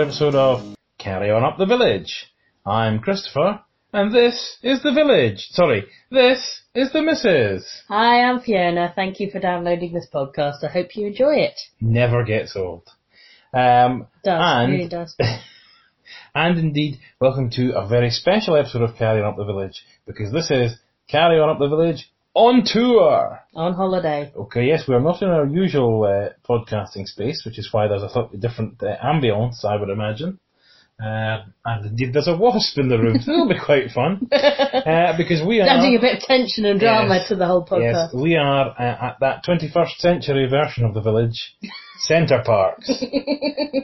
and welcome to another episode of Carry On Up the Village. I'm Christopher, and this is the village. Sorry, this is the missus. Hi, I'm Fiona. Thank you for downloading this podcast. I hope you enjoy it. Never gets old. Um, Does and, really does. and indeed, welcome to a very special episode of Carry On Up the Village, because this is Carry On Up the Village on tour. On holiday. Okay, yes, we're not in our usual uh, podcasting space, which is why there's a slightly different uh, ambience, I would imagine. Uh, and indeed, there's a wasp in the room. So it'll be quite fun uh, because we are Adding a bit of tension and drama Yes. to the whole yes, podcast. we are uh, at that 21st century version of the village, Center Parcs.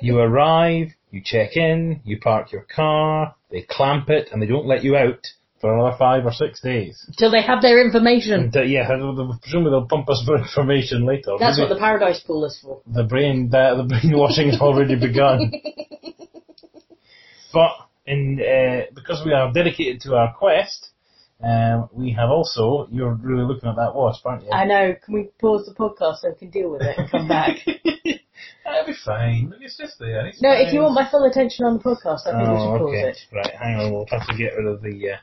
you arrive, you check in, you park your car, they clamp it, and they don't let you out for another five or six days. Till they have their information. And, uh, yeah, presumably they'll pump us for information later. That's Maybe- what the Paradise Pool is for. the brain the, the brainwashing has already begun. but in uh, because we are dedicated to our quest, um, we have also you're really looking at that wasp, aren't you? I know. Can we pause the podcast so we can deal with it and come back? That'll be fine. Look, It's just there. It's no, fine. if you want my full attention on the podcast, I think we Oh, should pause okay. it. Right, hang on. We'll have to get rid of the uh,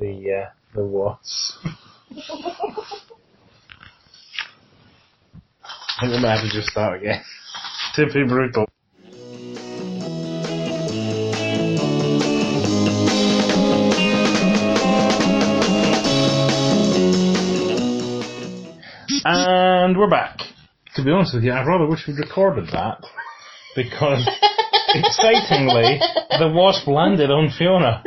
the uh, the wasp. I think we might have to just start again. Tippy brutal. And we're back. To be honest with you, I rather wish we'd recorded that because excitingly, the wasp landed on Fiona.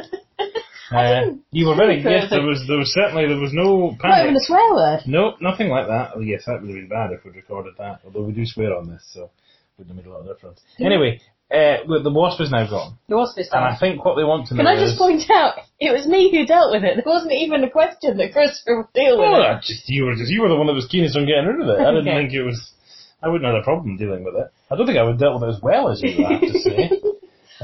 Uh, you were very yes. There was there was certainly there was no Not panic. even a swear word. Nope, nothing like that. Oh, yes, that would have been bad if we'd recorded that. Although we do swear on this, so wouldn't have made a lot of difference. Anyway, uh, well, the wasp is now gone, The wasp is and I think what they want to know Can I is. just point out, it was me who dealt with it. There wasn't even a question that Christopher would deal with Well, just you were just you were the one that was keenest on getting rid of it. I didn't Okay. think it was. I wouldn't have a problem dealing with it. I don't think I would have dealt with it as well as you. I have to say.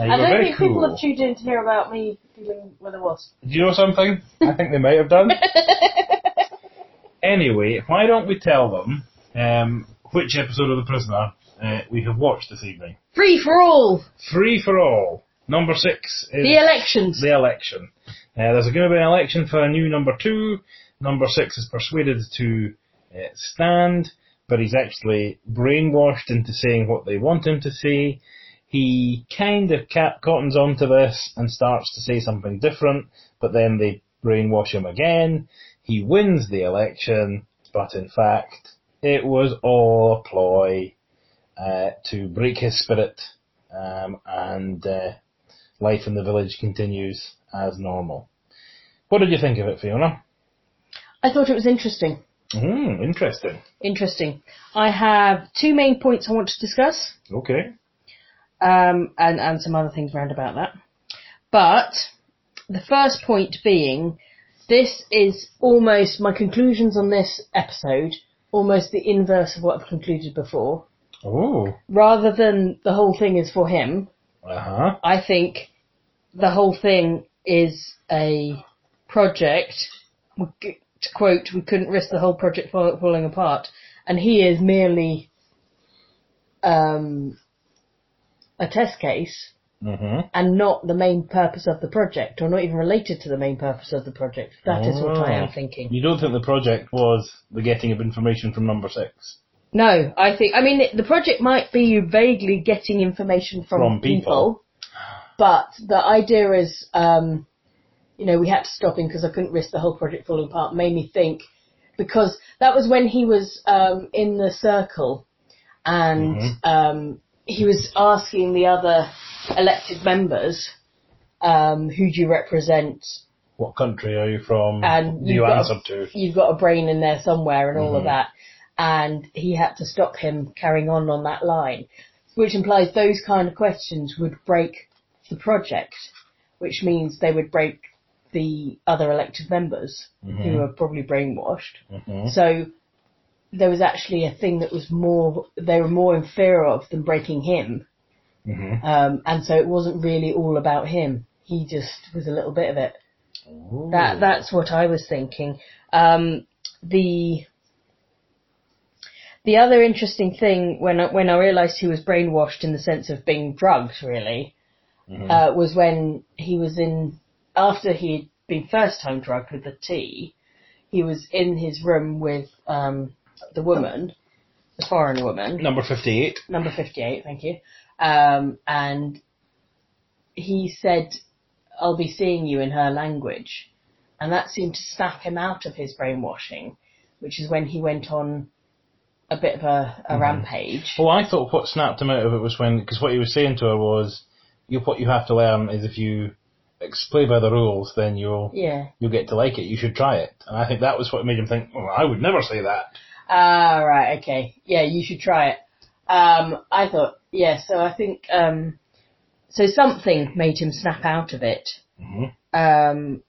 You I don't very think people cool. have tuned in to hear about me dealing with a wasp. Do you know something? I think they might have done. anyway, why don't we tell them um, which episode of The Prisoner uh, we have watched this evening? Free for all! Free for all. Number six is The elections. the election. Uh, there's going to be an election for a new number two. Number six is persuaded to uh, stand, but he's actually brainwashed into saying what they want him to say. He kind of cat cottons onto this and starts to say something different, but then they brainwash him again. He wins the election, but in fact, it was all a ploy uh, to break his spirit, um, and uh, life in the village continues as normal. What did you think of it, Fiona? I thought it was interesting. Hmm, interesting. Interesting. I have two main points I want to discuss, Okay. Um, and, and some other things round about that. But, the first point being, this is almost, my conclusions on this episode, almost the inverse of what I've concluded before. Oh. Rather than the whole thing is for him, Uh huh. I think the whole thing is a project. To quote, we couldn't risk the whole project falling apart, and he is merely um, a test case Mm-hmm. and not the main purpose of the project, or not even related to the main purpose of the project. That is what I am Oh. thinking. You don't think the project was the getting of information from number six? No, I think. I mean, the project might be you vaguely getting information from, From people. but the idea is, um, you know, we had to stop him because I couldn't risk the whole project falling apart. Made me think because that was when he was um, in the circle, and Mhm. um, he was asking the other elected members, um, "Who do you represent?" What country are you from? And do you you've got- to? you've got a brain in there somewhere and all of Mhm. that. And he had to stop him carrying on on that line, which implies those kind of questions would break the project, which means they would break the other elected members who are probably brainwashed. hmm So there was actually a thing that was more, they were more in fear of than breaking him. hmm Um, and so it wasn't really all about him. He just was a little bit of it. That that's what I was thinking. Um, the The other interesting thing when I, when I realised he was brainwashed in the sense of being drugged, really, uh, was when he was in after he had been first time drugged with the tea. He was in his room with um, the woman, the foreign woman, Number 58. number 58, thank you. Um, and he said, I'll be seeing you in her language. And that seemed to snap him out of his brainwashing, which is when he went on a bit of a, a rampage. Well, I thought what snapped him out of it was when, because what he was saying to her was, you what you have to learn is if you ex- play by the rules, then you'll Yeah. you'll get to like it. You should try it. And I think that was what made him think, well, I would never say that. Ah, right, okay. Yeah, you should try it. Um, I thought, yeah, so I think, um, so something made him snap out of it. Mhm. Um,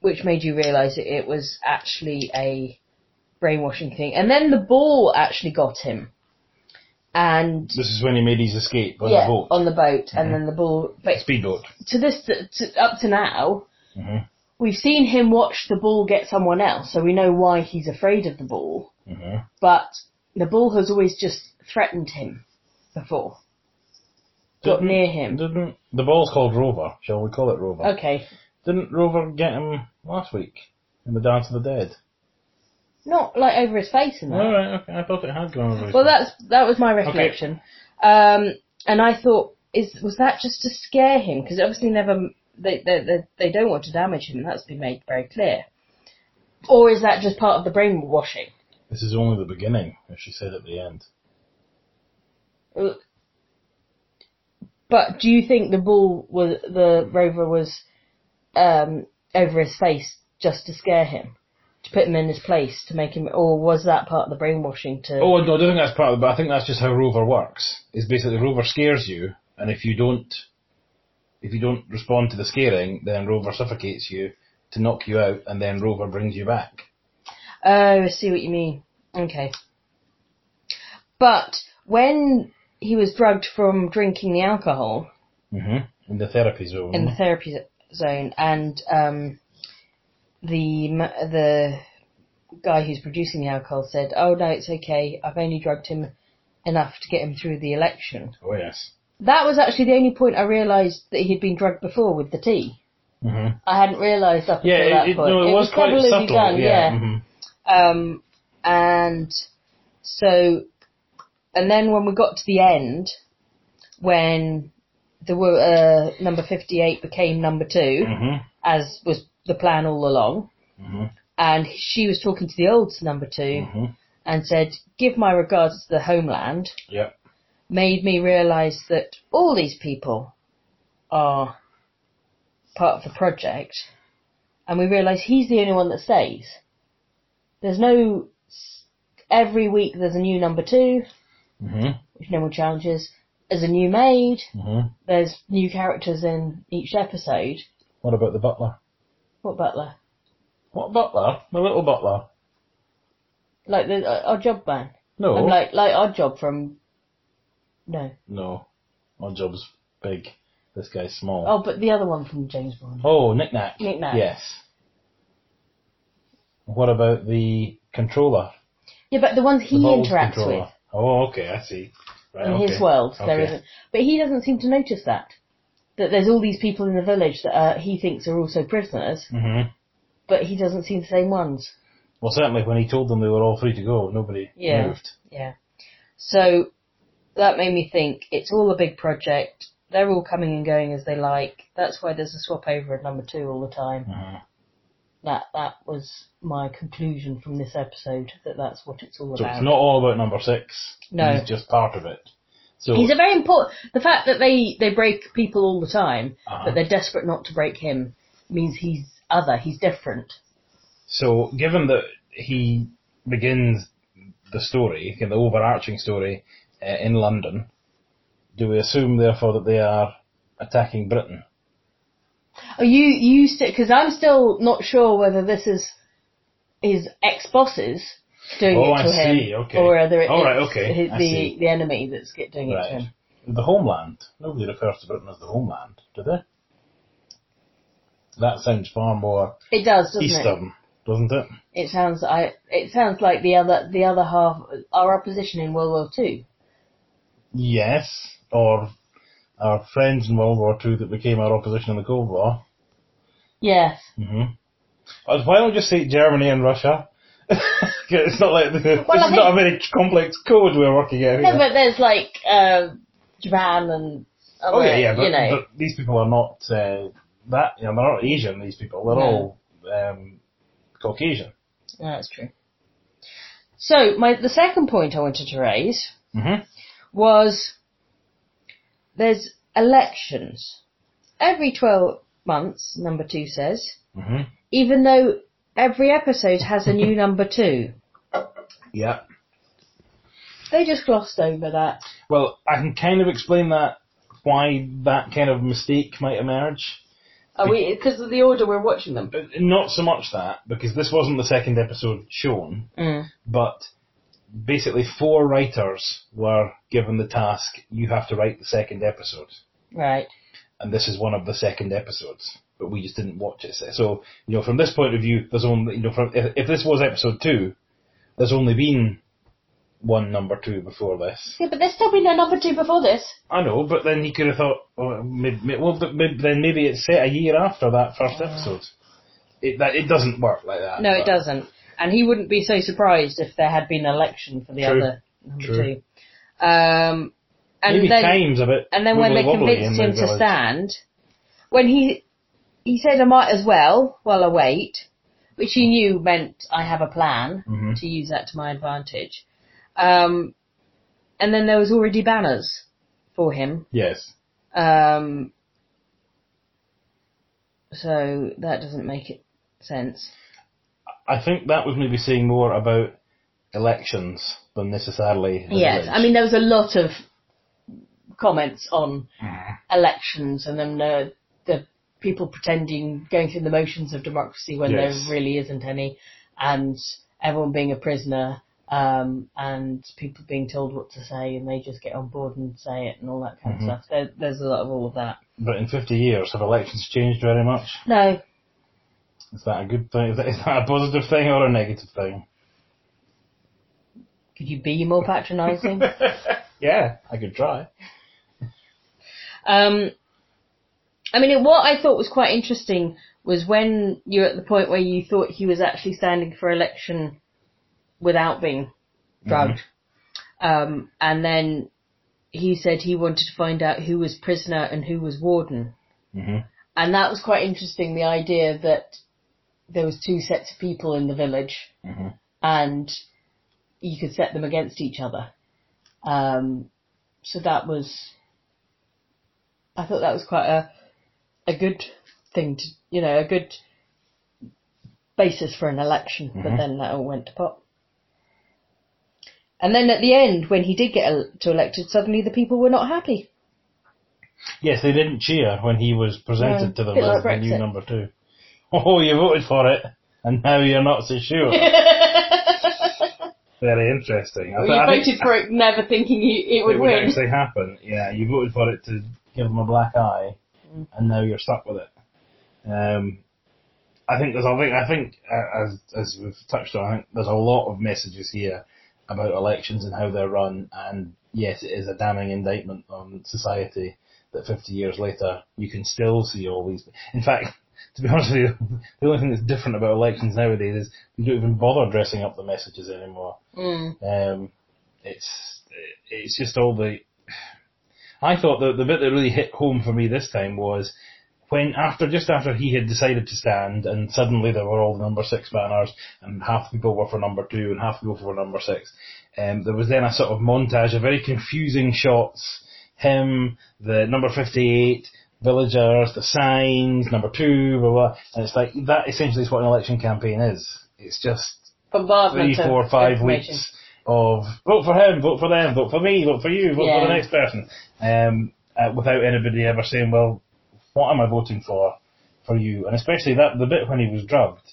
which made you realise that it was actually a brainwashing thing. And then the ball actually got him. And, This is when he made his escape on yeah, the boat, on the boat, and then the ball, but speedboat. to this, to, up to now, Mhm. We've seen him watch the ball get someone else, so we know why he's afraid of the ball. Mhm. but the ball has always just threatened him before. Got Didn't- near him. Didn't the ball's called Rover? Shall we call it Rover? Okay. Didn't Rover get him last week in the Dance of the Dead? Not like over his face and that. All right, okay. I thought it had gone over. his Well, head. that's that was my recollection. Um, and I thought, is was that just to scare him? Because obviously, never they, they they they don't want to damage him. That's been made very clear. Or is that just part of the brainwashing? This is only the beginning, as she said at the end. But do you think the ball was the rover was um, over his face just to scare him, to put him in his place, to make him, or was that part of the brainwashing? To Oh no, I don't think that's part of it, but I think that's just how Rover works. Is basically Rover scares you, and if you don't, if you don't respond to the scaring, then Rover suffocates you to knock you out, and then Rover brings you back. oh, I see what you mean. Okay, but when he was drugged from drinking the alcohol hmm In the therapy zone. in the therapy zone, and um, the the guy who's producing the alcohol said, "Oh no, it's okay. I've only drugged him enough to get him through the election." oh yes. That was actually the only point I realised that he'd been drugged before with the tea. hmm I hadn't realised up Yeah, until that it, it, point. no, it, was, quite cleverly subtle. done, yeah. yeah. mhm. Um, and so, and then when we got to the end, when the uh, number fifty-eight became number 2 Mhm. as was the plan all along, Mhm. and she was talking to the old number 2 Mhm. and said, "Give my regards to the homeland." Yep. Made me realise that all these people are part of the project, and we realise he's the only one that stays. There's no. Every week there's a new number two, Mhm. which no more challenges. There's a new maid. Mhm. There's new characters in each episode. What about the butler? What butler? What butler? The little butler. Like the uh, Odd Job man. No. I'm like like Odd Job from. No. no. Odd job's big. This guy's small. Oh, but the other one from James Bond. Oh, Nick Nack. Nick Nack. Yes. What about the controller? Yeah, but the ones he the interacts controller. with. Oh, okay, I see. Right, in okay. his world there Okay. isn't. But he doesn't seem to notice that. That there's all these people in the village that uh, he thinks are also prisoners, Mhm. but he doesn't see the same ones. Well, certainly when he told them they were all free to go, nobody Yeah. moved. Yeah. So that made me think it's all a big project. They're all coming and going as they like. That's why there's a swap over at number two all the time. Mhm. That that was my conclusion from this episode. That that's what it's all So about. it's not all about number six. No. He's just part of it. So He's a very important. The fact that they they break people all the time, Uh-huh. but they're desperate not to break him, means he's other. He's different. So, given that he begins the story, the overarching story, uh, in London, do we assume therefore that they are attacking Britain? Are you you because I'm still not sure whether this is his ex bosses doing Oh, it to I him, see, okay. or whether it's All right, okay, his- the the enemy that's get doing it to him. The homeland. Nobody refers to Britain as the homeland, do they? That sounds far more It does, doesn't Eastern, doesn't it? It sounds I. It sounds like the other the other half our opposition in World War Two. Yes, or our friends in World War Two that became our opposition in the Cold War. Yes. hmm Why don't you just say Germany and Russia? it's not like the, this I is not a very complex code we're working out No, here. but there's like uh, Japan and other, oh yeah, yeah, but, you know. but these people are not uh, that. You know, they're not Asian. These people, they're No. all um, Caucasian. Yeah, that's true. So my the second point I wanted to raise hmm was there's elections every 12 months, number two says, hmm even though every episode has a new number two. Yeah. They just glossed over that. Well, I can kind of explain that why that kind of mistake might emerge. Are we, because of the order we're watching them. Not so much that, because this wasn't the second episode shown, Mm. but basically four writers were given the task, you have to write the second episode. Right. And this is one of the second episodes. But we just didn't watch it. So, you know, from this point of view, there's only, you know, from, if, if this was episode two, there's only been one number two before this. Yeah, but there's still been a number two before this. I know, but then he could have thought, oh, maybe, well, but maybe, then maybe it's set a year after that first episode. It, that, it doesn't work like that. No, it doesn't. And he wouldn't be so surprised if there had been an election for the True. other number True. two. Um, and Maybe then, a bit. and then when they convinced him to village. stand, when he he said I might as well while I wait, which he knew meant I have a plan Mhm. to use that to my advantage. Um, and then there was already banners for him. Yes. Um, so that doesn't make it sense. I think that was maybe saying more about elections than necessarily. the Yes, village. I mean there was a lot of comments on Mhm. elections and then the, the people pretending going through the motions of democracy when Yes. there really isn't any, and everyone being a prisoner, um, and people being told what to say and they just get on board and say it and all that kind Mhm. of stuff. There, there's a lot of all of that. But in 50 years, have elections changed very much? No, Is that a good thing? Is that, is that a positive thing or a negative thing? could you be more patronising? yeah, I could try. Um, I mean, what I thought was quite interesting was when you're at the point where you thought he was actually standing for election without being drugged. Um, and then he said he wanted to find out who was prisoner and who was warden. hmm And that was quite interesting, the idea that there was two sets of people in the village hmm and you could set them against each other. Um, so that was, I thought that was quite a, a good thing to, you know, a good basis for an election, but Mhm. then that all went to pot. And then at the end, when he did get el- to elected, suddenly the people were not happy. Yes, they didn't cheer when he was presented No, to them as like the new number two. Oh, you voted for it, and now you're not so sure. Very interesting. I you th- I think- voted for it, never thinking you, it would it would win. actually happen. Yeah, you voted for it to give them a black eye, Mm. and now you're stuck with it. Um, I think there's a I think uh, as as we've touched on, I think there's a lot of messages here about elections and how they're run, and yes, it is a damning indictment on society that 50 years later you can still see all these. In fact, to be honest with you, the only thing that's different about elections nowadays is we don't even bother dressing up the messages anymore. Mm. Um, it's it's just all the. I thought the the bit that really hit home for me this time was when after just after he had decided to stand and suddenly there were all the number six banners and half the people were for number two and half the people for number six. Um, there was then a sort of montage of very confusing shots. Him, the number fifty-eight, villagers, the signs, number two, blah blah, and it's like that. Essentially, is what an election campaign is. It's just Bombardment three, four, five weeks of vote for him, vote for them, vote for me, vote for you, vote Yeah. for the next person, um, uh, without anybody ever saying, well, what am I voting for, for you? And especially that the bit when he was drugged,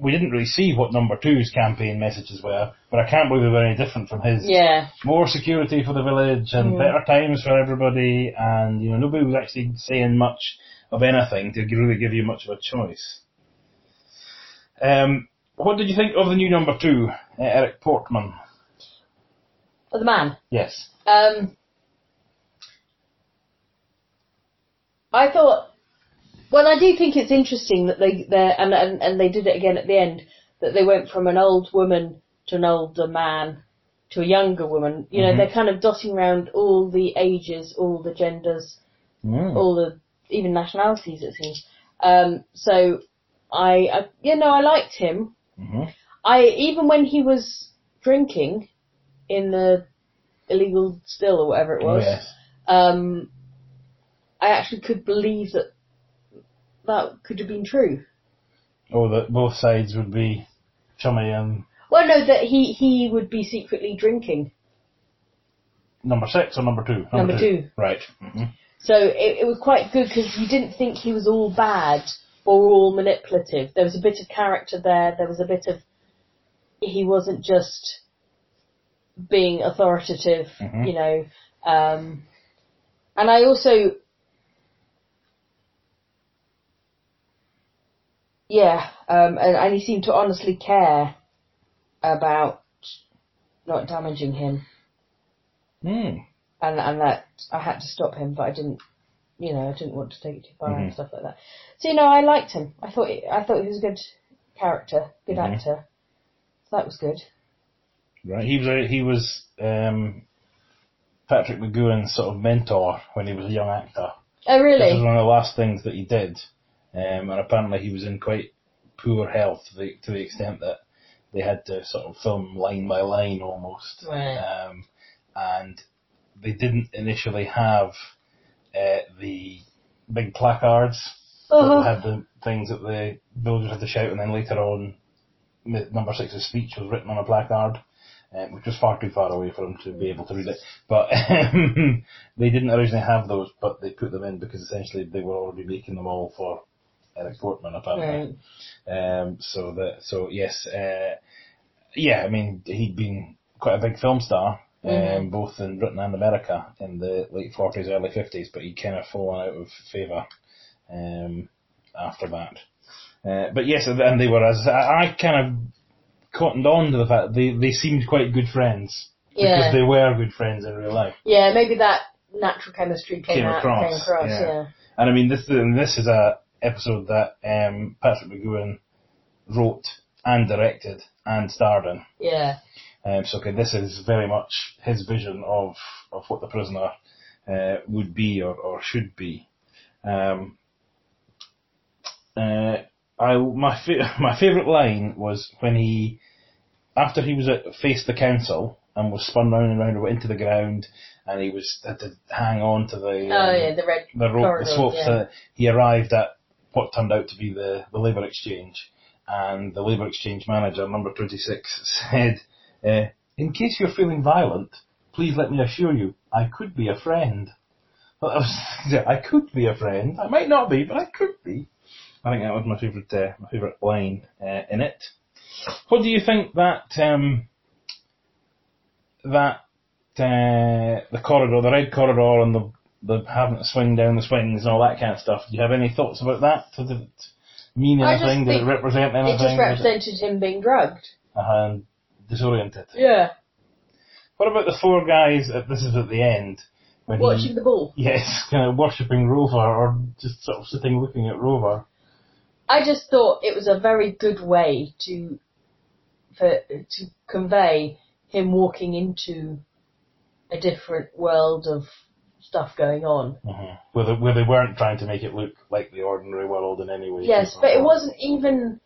we didn't really see what number two's campaign messages were, but I can't believe they were any different from his. Yeah. More security for the village and Mm. better times for everybody, and you know nobody was actually saying much of anything to really give you much of a choice. Um, what did you think of the new number two, uh, Eric Portman? Oh, the man. Yes. Um, I thought, well, I do think it's interesting that they they and, and and they did it again at the end that they went from an old woman to an older man to a younger woman. You know, Mhm. they're kind of dotting around all the ages, all the genders, Mm. all the even nationalities. It seems. Um, so I, I, you know, I liked him. hmm I even when he was drinking in the illegal still or whatever it Oh, was, yes. um, I actually could believe that that could have been true. Or that both sides would be chummy and Well, no, that he he would be secretly drinking. number six or number two? Number two. Right. hmm So it, it was quite good because you didn't think he was all bad or all manipulative. There was a bit of character there. There was a bit of he wasn't just being authoritative, Mhm. you know. Um, and I also, yeah, um, and, and he seemed to honestly care about not damaging him Mm. and and that I had to stop him, but I didn't, you know, I didn't want to take it too far and Mhm. stuff like that. So you know, I liked him. I thought I thought he was a good character, good Mhm. actor. So that was good. Right. He was a, he was um, Patrick McGoohan's sort of mentor when he was a young actor. Oh really? This was one of the last things that he did, um, and apparently he was in quite poor health to the, to the extent that they had to sort of film line by line almost. Right. Um, and they didn't initially have uh, the big placards Uh-huh. that had the things that the villagers had to shout, and then later on, number six's speech was written on a placard. Um, which was far too far away for them to be able to read it. But um, they didn't originally have those, but they put them in because essentially they were already making them all for Eric Portman, apparently. Right. Um, so that, so yes, uh, yeah, I mean, he'd been quite a big film star, um, Mhm. both in Britain and America in the late 40s, early 50s, but he'd kind of fallen out of favour, um, after that. Uh, but yes, and they were, as I, I kind of cottoned on to the fact they, they seemed quite good friends. Yeah. Because they were good friends in real life. Yeah, maybe that natural chemistry came, Came out, across, came across. yeah. Yeah. And I mean, this and this is a episode that um, Patrick McGoohan wrote and directed and starred in. Yeah. Um, so okay, this is very much his vision of, of what the prisoner uh, would be or, or should be. Um, uh, I my fa- my favourite line was when he, after he was at faced the council and was spun round and round and went into the ground, and he was had to hang on to the Oh um, yeah, the red the rope, corridor. the slopes. yeah. He arrived at what turned out to be the, the labour exchange, and the labour exchange manager, number 26, said, uh, in case you're feeling violent, please let me assure you, I could be a friend. Well, I, was, I could be a friend. I might not be, but I could be. I think that was my favourite, uh, my favourite line uh, in it. What do you think that um, that uh, the corridor, the red corridor, and the the having to swing down the swings and all that kind of stuff? Do you have any thoughts about that? Does it mean anything? Did it represent anything? It just represented him being drugged. uh, and disoriented. Yeah. What about the four guys? At, this is at the end when he- Watching the ball. yes, kind of worshipping Rover or just sort of sitting looking at Rover. I just thought it was a very good way to for to convey him walking into a different world of stuff going on. hmm Where, they, where they weren't trying to make it look like the ordinary world in any way. Yes, but it wasn't even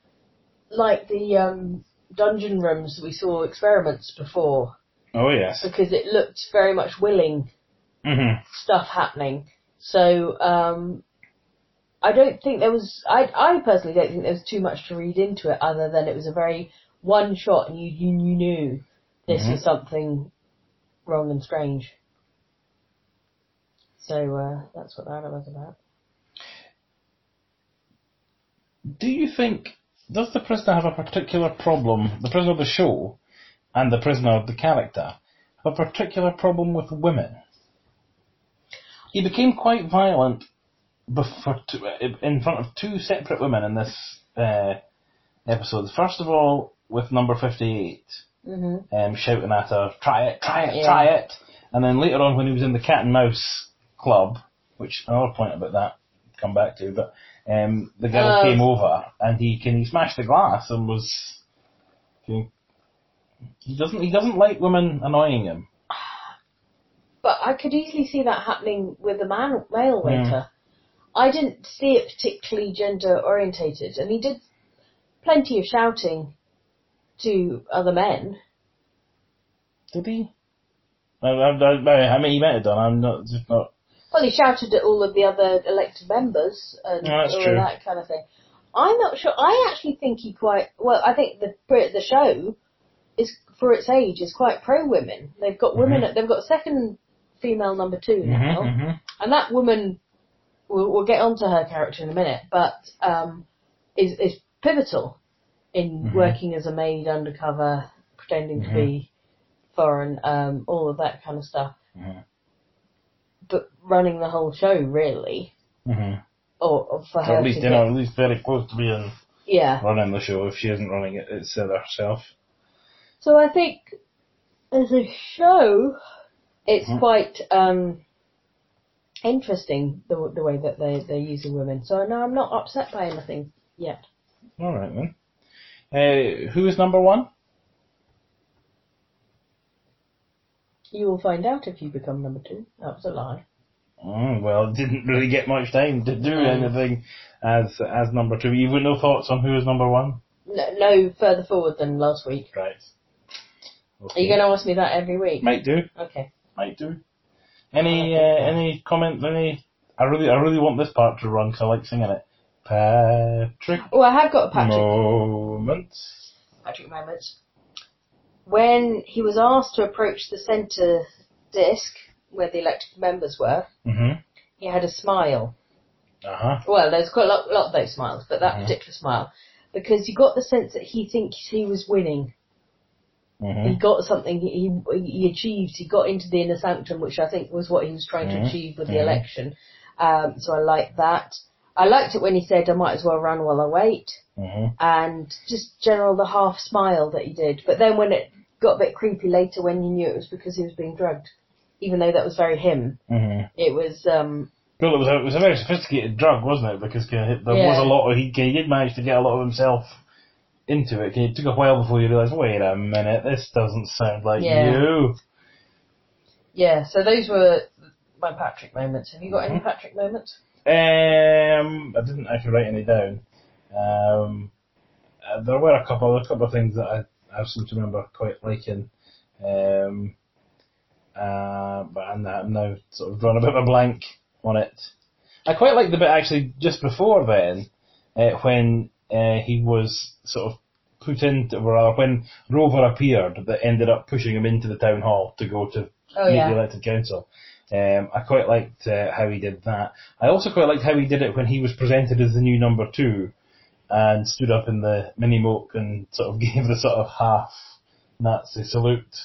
like the um, dungeon rooms we saw experiments before Oh yes. because it looked very much willing hmm stuff happening. So um, I don't think there was. I I personally don't think there was too much to read into it, other than it was a very one shot, and you you, you knew this Mhm. was something wrong and strange. So uh, that's what that was about. Do you think does the prisoner have a particular problem? The prisoner of the show and the prisoner of the character have a particular problem with women. He became quite violent before in front of two separate women in this uh, episodes. First of all, with number 58, hmm um, shouting at her, try it, try it, Yeah. try it. And then later on when he was in the cat and mouse club, which another point about that, come back to, but um, the girl Oh. came over and he can he smashed the glass and was he, he doesn't he doesn't like women annoying him. But I could easily see that happening with the man, male waiter. I didn't see it particularly gender orientated, and he did plenty of shouting to other men. Did he? I, I, I, I mean, he might have done. I'm not just not. Well, he shouted at all of the other elected members and that's all true. of that kind of thing. I'm not sure. I actually think he quite well. I think the the show is for its age is quite pro women. They've got women. Mm-hmm. They've got second female number two now. Mhm, mhm. and that woman, we'll, we'll get onto her character in a minute, but um, is is pivotal in Mhm. working as a maid undercover, pretending to be foreign, um, all of that kind of stuff. Running the whole show, really, Mhm. or, or for Or at least you get, know, at least very close to being yeah. running the show. If she isn't running it, it's herself. So I think as a show, it's Mhm. quite um, interesting the the way that they they're using women. So no, I'm not upset by anything yet. All right then. Uh, who is number one? You will find out if you become number two. That was a lie. Mm, well, didn't really get much time to do Mm. anything as as number two. You've got no thoughts on who is number one, No, no further forward than last week. right? Are you going to ask me that every week? Might do. Okay. Might do. Any uh, any comment? Any? I really I really want this part to run because I like singing it. Patrick Well, I have got a Patrick moments. Patrick moments. When he was asked to approach the centre disc where the elected members were, Mhm. he had a smile. Uh huh. Well, there's quite a lot, lot of those smiles, but that Mhm. particular smile, because you got the sense that he thinks he was winning. He Mhm. got something he he achieved. He got into the inner sanctum, which I think was what he was trying Mhm. to achieve with the Mhm. election. Um, so I liked that. I liked it when he said, "I might as well run while I wait," Mhm. and just general the half smile that he did. But then when it got a bit creepy later, when you knew it was because he was being drugged, even though that was very him, Mhm. it was. um Well, it was a, it was a very sophisticated drug, wasn't it? Because uh, there Yeah. was a lot of he, he did manage to get a lot of himself into it. It took a while before you realised, wait a minute, this doesn't sound like Yeah. you. Yeah. So those were my Patrick moments. Have you got any Mhm. Patrick moments? Um, I didn't actually write any down. Um, uh, there were a couple, a couple of things that I, I seem to remember quite liking. Um, uh, but I'm, I'm now sort of drawing a bit of a blank on it. I quite like the bit actually just before then, uh, when uh, he was sort of put into, or rather when Rover appeared, that ended up pushing him into the town hall to go to Oh meet yeah. the elected council. Um, I quite liked uh, how he did that. I also quite liked how he did it when he was presented as the new number two and stood up in the mini moke and sort of gave the sort of half Nazi salute.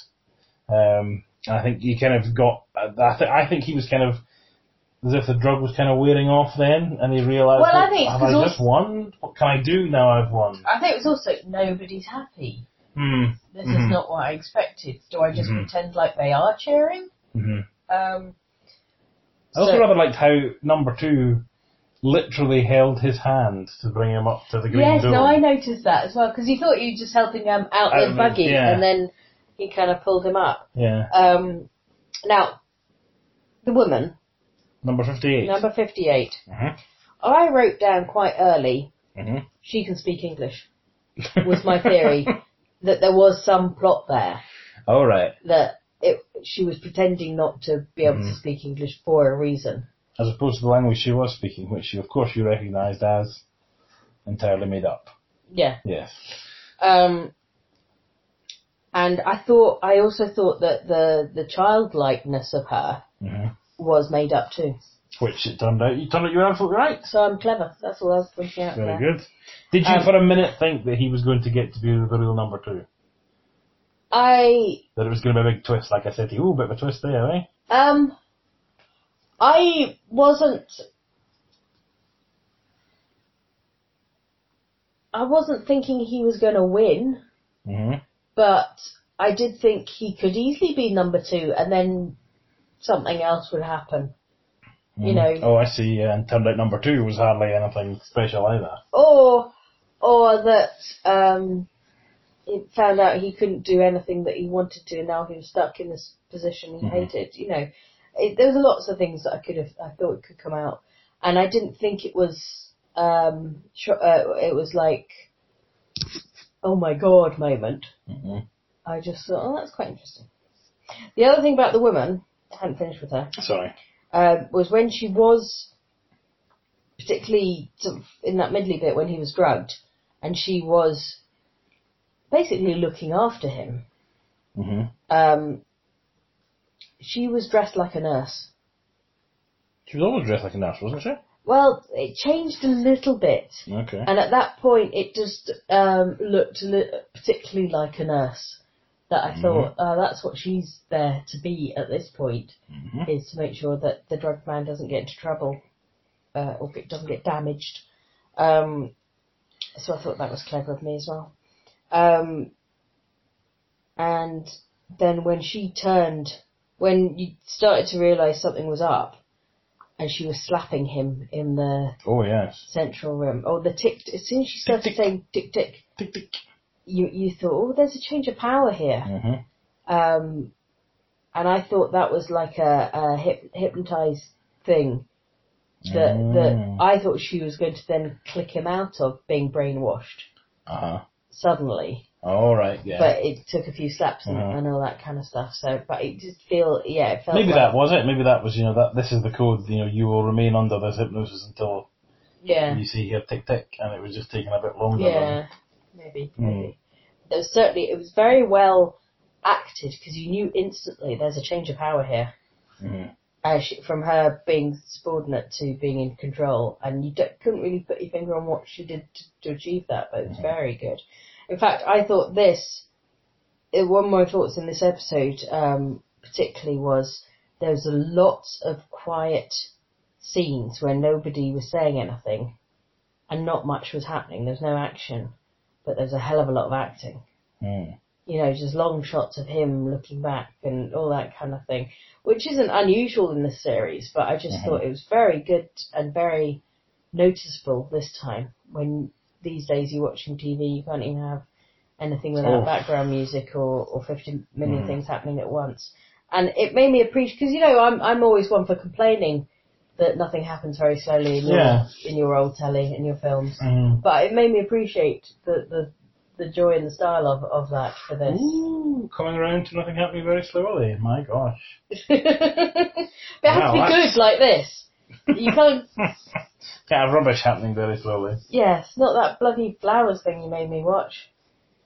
Um, I think he kind of got. I, th- I think he was kind of as if the drug was kind of wearing off then, and he realised, Well, I think have I just won? What can I do now? I've won. I think it was also nobody's happy. Hmm. This Mhm. is not what I expected. Do I just Mhm. pretend like they are cheering? hmm Um, I also so- rather liked how number two literally held his hand to bring him up to the green yes, dome. no, I noticed that as well because you thought you were just helping him out Out the of the- buggy, yeah. and then he kind of pulled him up. Yeah. Um, now, the woman, Number 58. number fifty-eight, Mhm. I wrote down quite early. Mhm. She can speak English. Was my theory that there was some plot there All right. that it, she was pretending not to be able Mhm. to speak English for a reason. As opposed to the language she was speaking, which you, of course you recognised as entirely made up. Yeah. Yes. Um, and I thought, I also thought that the the childlikeness of her hmm was made up too. Which it turned out, you turned out you were absolutely right. So I'm clever. That's all I was pointing out Very there. good. Did you Um, for a minute think that he was going to get to be the real number two? I That it was going to be a big twist, like I said to you. Ooh, bit of a twist there, eh? um, I wasn't. I wasn't thinking he was going to win, hmm but I did think he could easily be number two, and then something else would happen. You know, Oh, I see. Yeah, and turned out number two was hardly anything special either. or or that um, he found out he couldn't do anything that he wanted to, and now he was stuck in this position he Mhm. hated. You know, it, there was lots of things that I could have, I thought could come out, and I didn't think it was, um, sh- uh, it was like, oh my god moment. hmm I just thought, oh, that's quite interesting. The other thing about the woman, I hadn't finished with her, Sorry. uh, was when she was, particularly sort of in that middly bit when he was drugged, and she was basically looking after him. Mm-hmm. Um, she was dressed like a nurse. She was always dressed like a nurse, wasn't she? Well, it changed a little bit, Okay. and at that point, it just um, looked a li- particularly like a nurse. That I thought, uh, that's what she's there to be at this point. hmm is to make sure that the drug man doesn't get into trouble uh, or get, doesn't get damaged. Um, so I thought that was clever of me as well. Um, and then when she turned, when you started to realise something was up, and she was slapping him in the Oh yes. central room, Oh, the tick, as soon as she started tick. saying tick tick, Tick tick. you you thought, oh, there's a change of power here. hmm Um, and I thought that was like a, a hyp- hypnotized thing that that Mm. I thought she was going to then click him out of being brainwashed Uh huh. suddenly. All right. Yeah. But it took a few slaps and, Mhm. and all that kind of stuff. So, but it just feel yeah, it felt Maybe like, that was it. Maybe that was you know that this is the code. You know, you will remain under this hypnosis until yeah you see here tick tick, and it was just taking a bit longer. yeah maybe Hmm. maybe. There was certainly it was very well acted because you knew instantly there's a change of power here. Than, Mhm. uh, she, from her being subordinate to being in control, and you couldn't really put your finger on what she did to, to achieve that, but it was Mhm. very good. In fact, I thought this, one of my thoughts in this episode, um, particularly was there was a lot of quiet scenes where nobody was saying anything, and not much was happening. There was no action, but there's a hell of a lot of acting Mm. you know, just long shots of him looking back and all that kind of thing, which isn't unusual in this series, but I just Mhm. thought it was very good and very noticeable this time. When these days you're watching TV, you can't even have anything without Oh. background music or, or 50 million Mhm. things happening at once. And it made me appreciate, because you know, I'm, I'm always one for complaining that nothing happens very slowly in your, Yeah. in your old telly, in your films. Mhm. But it made me appreciate the, the, the joy and the style of, of that for this. Ooh, coming around to nothing happening very slowly. My gosh. it has Wow, to be that's- good like this. You can't. Can't have rubbish happening very slowly. Yes, not that bloody flowers thing you made me watch.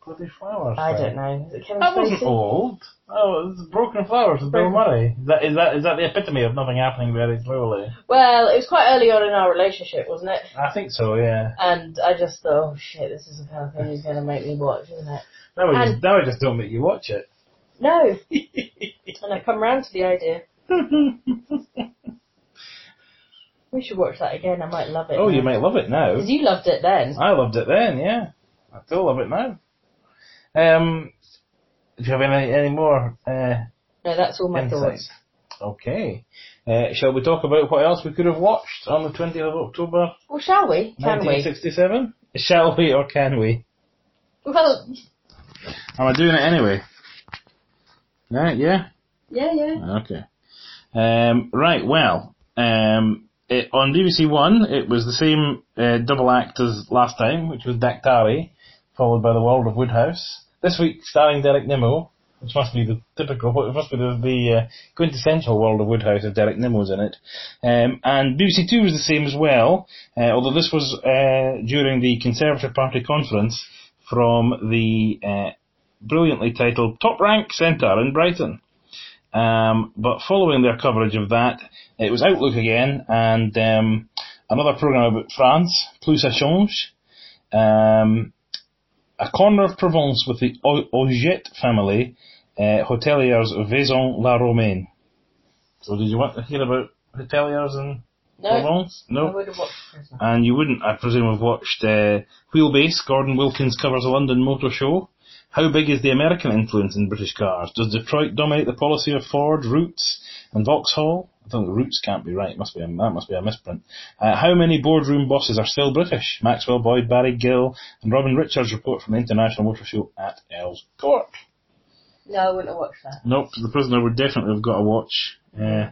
Bloody flowers. I thing. don't know. Is it Kevin That wasn't old. Oh, it's Broken Flowers with Bill Broken- Murray. Is that, is that is that the epitome of nothing happening very slowly? Eh? Well, it was quite early on in our relationship, wasn't it? I think so. Yeah. And I just thought, oh shit, this is the kind of thing he's going to make me watch, isn't it? Now we And- just now we just don't make you watch it. No. and I've come round to the idea. We should watch that again. I might love it. oh, you might love it now. Because you loved it then. I loved it then. Yeah. I still love it now. Um, do you have any any more uh, No, that's all my insights? thoughts. Okay. Uh, shall we talk about what else we could have watched on the 20th of October, Well, shall we? Can we? 1967? Shall we or can we? Well, Am I doing it anyway? Yeah, yeah. yeah, yeah. Okay. Um, right. Well, um, it, on BBC One, it was the same uh, double act as last time, which was Daktari, followed by The World of Wodehouse. This week, starring Derek Nimmo, which must be the typical, it must be the, the uh, quintessential World of Wodehouse if Derek Nimmo's in it. Um, and BBC Two was the same as well, uh, although this was uh, during the Conservative Party conference from the uh, brilliantly titled Top Rank Centre in Brighton. Um, but following their coverage of that, it was Outlook again, and um, another programme about France, Plus ça change, um, a corner of Provence with the Au- Auget family, uh, hoteliers Vaison La Romaine. So did you want to hear about hoteliers and No, Provence? No. would have watched Prisoner. And you wouldn't, I presume, have watched uh, Wheelbase, Gordon Wilkins covers a London motor show. How big is the American influence in British cars? Does Detroit dominate the policy of Ford, Rootes, and Vauxhall? I think Rootes can't be right. Must be a, that must be a misprint. Uh, how many boardroom bosses are still British? Maxwell Boyd, Barry Gill, and Robin Richards report from the International Motor Show at Earls Court. No, I wouldn't have watched that. Nope, the prisoner would definitely have got a watch uh,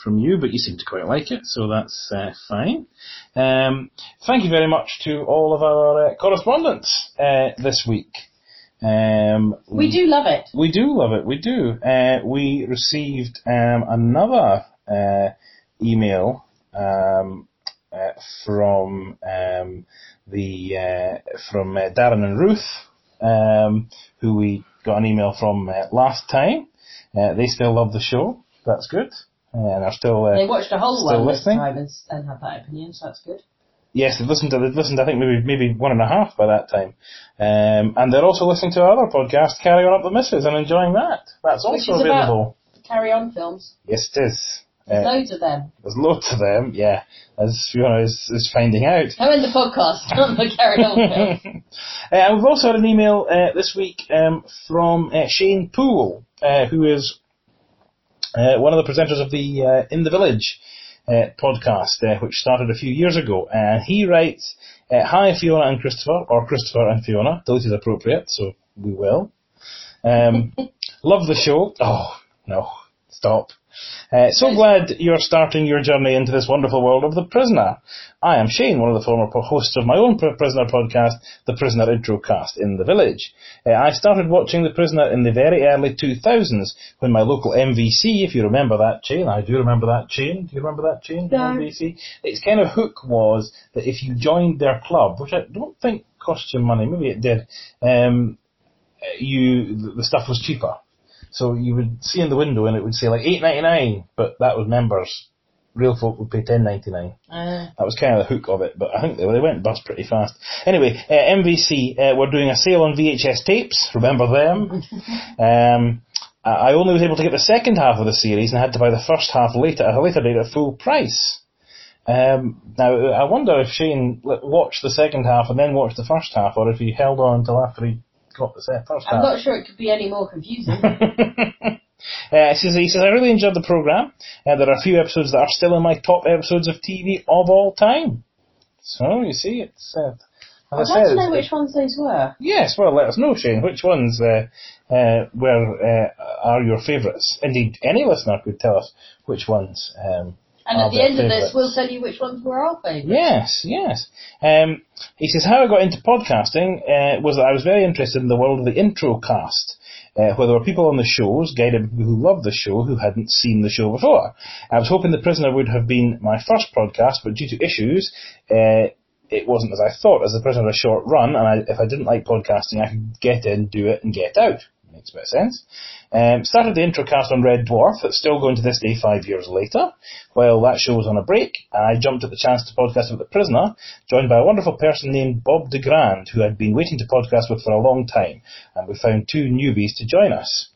from you, but you seem to quite like it, so that's uh, fine. Um, thank you very much to all of our uh, correspondents uh, this week. Um, We do love it. we do love it. We do. Uh, we received um, another uh, email um, uh, from um, the uh, from uh, Darren and Ruth, um, who we got an email from uh, last time. Uh, they still love the show. That's good. And are still uh, They watched a whole Still one this listening? time and, and had that opinion, so that's good. Yes, they've listened to they've listened I think maybe maybe one and a half by that time. Um, and they're also listening to our other podcast, Carry On Up the Misses, and enjoying that. That's Which also available. Carry on films. Yes it is. There's Uh, loads of them. there's loads of them, yeah. As Fiona is, is finding out. I'm in the podcast, not the Carry on uh, and we've also had an email uh, this week um, from uh, Shane Poole, uh, who is uh, one of the presenters of the uh, In the Village uh, podcast, uh, which started a few years ago. And he writes, uh, Hi Fiona and Christopher, or Christopher and Fiona, deleted appropriate, so we will. Um, love the show. Oh, no, stop. Uh, so glad you're starting your journey into this wonderful world of The Prisoner. I am Shane, one of the former hosts of my own Prisoner podcast, The Prisoner Intro Cast in the Village. Uh, I started watching The Prisoner in the very early 2000s when my local MVC, if you remember that chain, I do remember that chain. Do you remember that chain? No. MVC? Its kind of hook was that if you joined their club, which I don't think cost you money, maybe it did, um, you the stuff was cheaper. So you would see in the window and it would say like eight ninety nine, but that was members. Real folk would pay ten ninety nine. Uh, That was kind of the hook of it, but I think they, they went bust pretty fast. Anyway, uh, MVC uh, were doing a sale on VHS tapes. Remember them? um, I I only was able to get the second half of the series and had to buy the first half later at a later date at full price. Um, now I wonder if Shane watched the second half and then watched the first half, or if he held on until after he got the se- first. I'm not sure it could be any more confusing. Uh, he says, he says, I really enjoyed the programme. Uh, there are a few episodes that are still in my top episodes of TV of all time. So, you see, it's, uh, I'd like to know which ones those were. Yes, well, let us know, Shane. Which ones uh, uh, were uh, are your favourites? Indeed, any listener could tell us which ones. Um, And at the end of this, we'll tell you which ones were our favourites. Yes, yes. Um, he says, how I got into podcasting uh, was that I was very interested in the world of the intro cast. Uh, where there were people on the shows, guided people who loved the show, who hadn't seen the show before. I was hoping The Prisoner would have been my first podcast, but due to issues, uh, it wasn't as I thought, as The Prisoner had a short run, and I, if I didn't like podcasting, I could get in, do it, and get out. Makes a bit of sense. Um, started the intro cast on Red Dwarf, that's still going to this day five years later. While that show was on a break, I jumped at the chance to podcast with The Prisoner, joined by a wonderful person named Bob DeGrand, who I'd been waiting to podcast with for a long time, and we found two newbies to join us.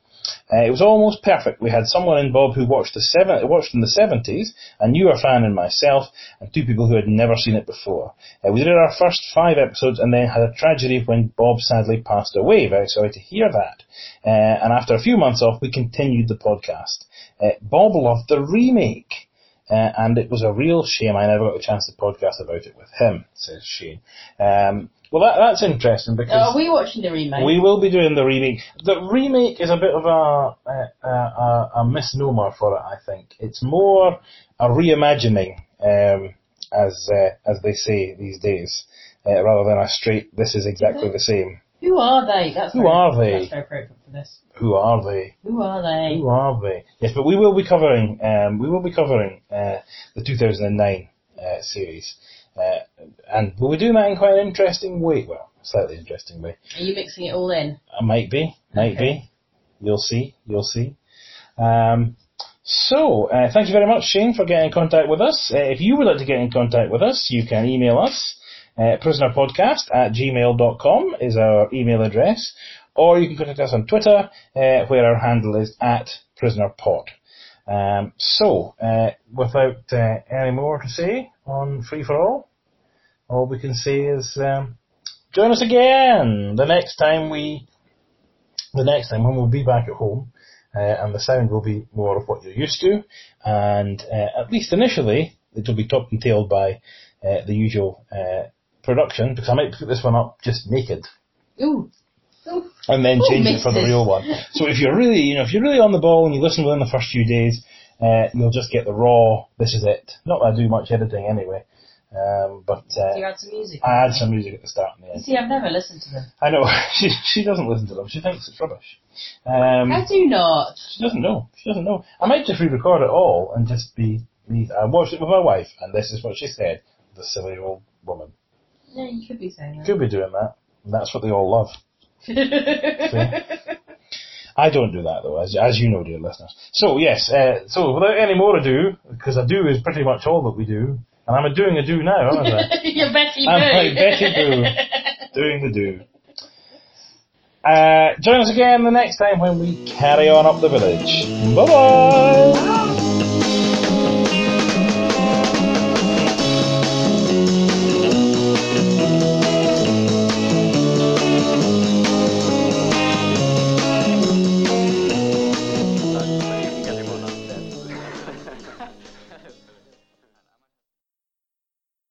Uh, it was almost perfect. We had someone in Bob who watched the seven, watched in the seventies, a newer fan in myself, and two people who had never seen it before. Uh, we did our first five episodes and then had a tragedy when Bob sadly passed away. Very sorry to hear that. Uh, and after a few months off, we continued the podcast. Uh, Bob loved the remake. Uh, and it was a real shame I never got a chance to podcast about it with him, says Shane. Um, well, that, that's interesting because Are we watching the remake? we will be doing the remake. The remake is a bit of a, a, a, a misnomer for it, I think. It's more a reimagining, um, as uh, as they say these days, uh, rather than a straight. This is exactly the same. Who are they? That's Who very- are they? That's very appropriate for this. Who are they? Who are they? Who are they? Yes, but we will be covering. Um, we will be covering uh, the 2009 uh, series, uh, and we do that in quite an interesting way. Well, slightly interesting way. Are you mixing it all in? Uh, might be, might Okay. be. You'll see, you'll see. Um, so, uh, thank you very much, Shane, for getting in contact with us. Uh, if you would like to get in contact with us, you can email us. Uh, prisonerpodcast at gmail.com is our email address. Or you can contact us on Twitter, uh, where our handle is at prisonerpod. Um, so, uh, without uh, any more to say on Free for All, all we can say is um, join us again the next time we, the next time when we'll be back at home, uh, and the sound will be more of what you're used to, and uh, at least initially it will be topped and tailed by uh, the usual uh, production because I might put this one up just naked Ooh. Ooh. and then Ooh, change it for the real one. So if you're really, you know, if you're really on the ball and you listen within the first few days, uh, you'll just get the raw. This is it. Not that I do much editing anyway, um, but Do you uh, add some music? I add some music at the start and the You end. see, I've never listened to them. I know she she doesn't listen to them. She thinks it's rubbish. Um, I do not. she doesn't know. She doesn't know. I might just re-record it all and just be. be I watched it with my wife, and this is what she said. The silly old woman Yeah, you could be saying that. could be doing that. And that's what they all love. I don't do that though, as, as you know, dear listeners. So yes, uh, so without any more ado, because a do is pretty much all that we do, and I'm a doing a do now, aren't I? You're Betty I'm Boo. like Betty Boo, doing the do. Uh, join us again the next time when we carry on up the village. Bye bye.